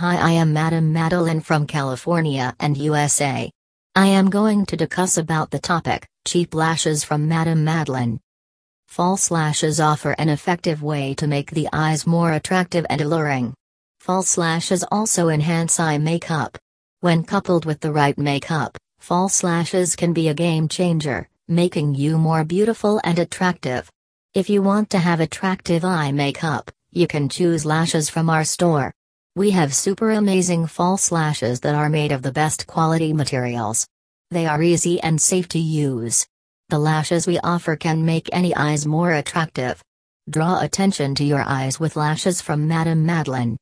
Hi, I am Madame Madeline from California and USA. I am going to discuss about the topic cheap lashes from Madame Madeline. False lashes offer an effective way to make the eyes more attractive and alluring. False lashes also enhance eye makeup. When coupled with the right makeup, false lashes can be a game changer, making you more beautiful and attractive. If you want to have attractive eye makeup, you can choose lashes from our store. We have super amazing false lashes that are made of the best quality materials. They are easy and safe to use. The lashes we offer can make any eyes more attractive. Draw attention to your eyes with lashes from Madame Madeline.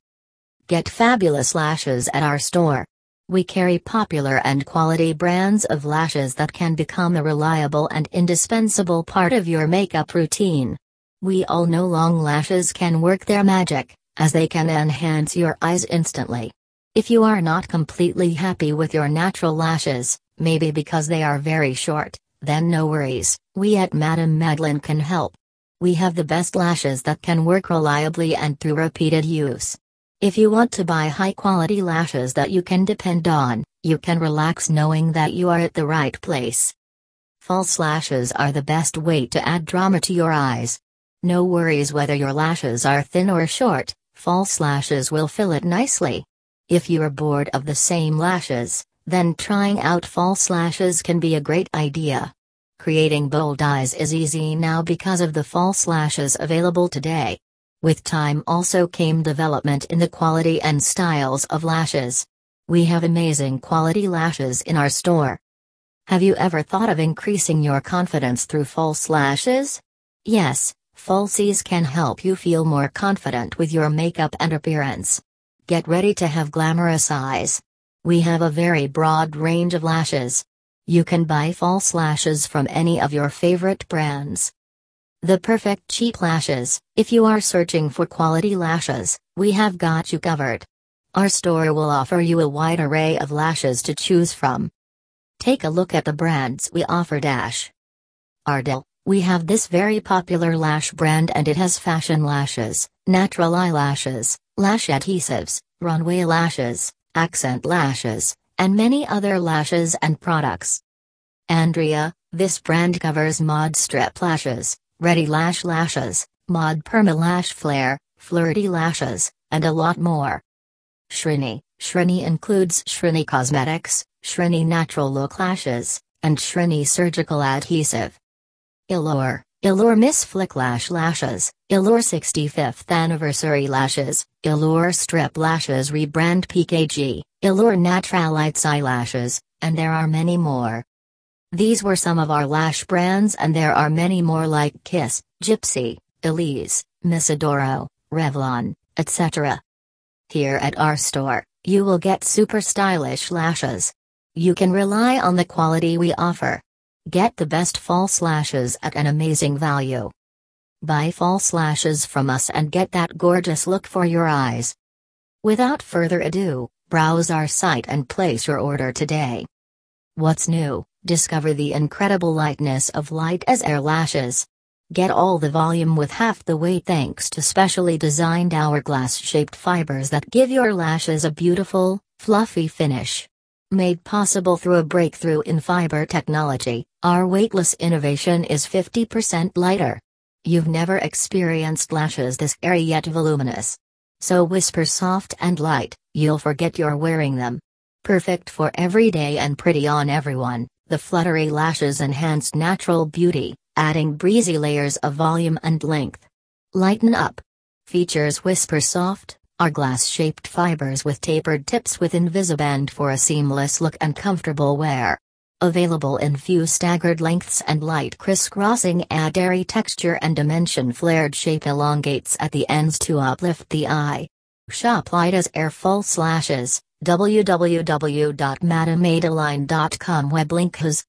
Get fabulous lashes at our store. We carry popular and quality brands of lashes that can become a reliable and indispensable part of your makeup routine. We all know long lashes can work their magic as they can enhance your eyes instantly. If you are not completely happy with your natural lashes, maybe because they are very short, then no worries, we at Madame Madeline can help. We have the best lashes that can work reliably and through repeated use. If you want to buy high quality lashes that you can depend on, you can relax knowing that you are at the right place. False lashes are the best way to add drama to your eyes. No worries whether your lashes are thin or short, false lashes will fill it nicely. If you are bored of the same lashes, then trying out false lashes can be a great idea. Creating bold eyes is easy now because of the false lashes available today. With time also came development in the quality and styles of lashes. We have amazing quality lashes in our store. Have you ever thought of increasing your confidence through false lashes? Yes, Falsies can help you feel more confident with your makeup and appearance. Get ready to have glamorous eyes. We have a very broad range of lashes. You can buy false lashes from any of your favorite brands. The perfect cheap lashes. If you are searching for quality lashes, we have got you covered. Our store will offer you a wide array of lashes to choose from. Take a look at the brands we offer Dash. Ardell, we have this very popular lash brand and it has fashion lashes, natural eyelashes, lash adhesives, runway lashes, accent lashes, and many other lashes and products. Andrea, this brand covers mod strip lashes, ready lash lashes, mod perma lash flare, flirty lashes, and a lot more. Shrini, Shrini includes Shrini Cosmetics, Shrini Natural Look Lashes, and Shrini Surgical Adhesive. Allure, Allure Miss Flick Lash Lashes, Allure 65th Anniversary Lashes, Allure Strip Lashes Rebrand PKG, Allure Naturalites Eyelashes, and there are many more. These were some of our lash brands and there are many more like Kiss, Gypsy, Elise, Miss Adoro, Revlon, etc. Here at our store, you will get super stylish lashes. You can rely on the quality we offer. Get the best false lashes at an amazing value. Buy false lashes from us and get that gorgeous look for your eyes. Without further ado, browse our site and place your order today. What's new? Discover the incredible lightness of light as air lashes. Get all the volume with half the weight thanks to specially designed hourglass shaped fibers that give your lashes a beautiful, fluffy finish. Made possible through a breakthrough in fiber technology, our weightless innovation is 50% lighter. You've never experienced lashes this airy yet voluminous. So whisper soft and light, you'll forget you're wearing them. Perfect for every day and pretty on everyone, the fluttery lashes enhance natural beauty, adding breezy layers of volume and length. Lighten up. Features Whisper Soft, hourglass-shaped fibers with tapered tips with Invisiband for a seamless look and comfortable wear. Available in few staggered lengths and light crisscrossing add airy texture and dimension flared shape elongates at the ends to uplift the eye. Shop light as air false lashes, www.madamadeline.com web link has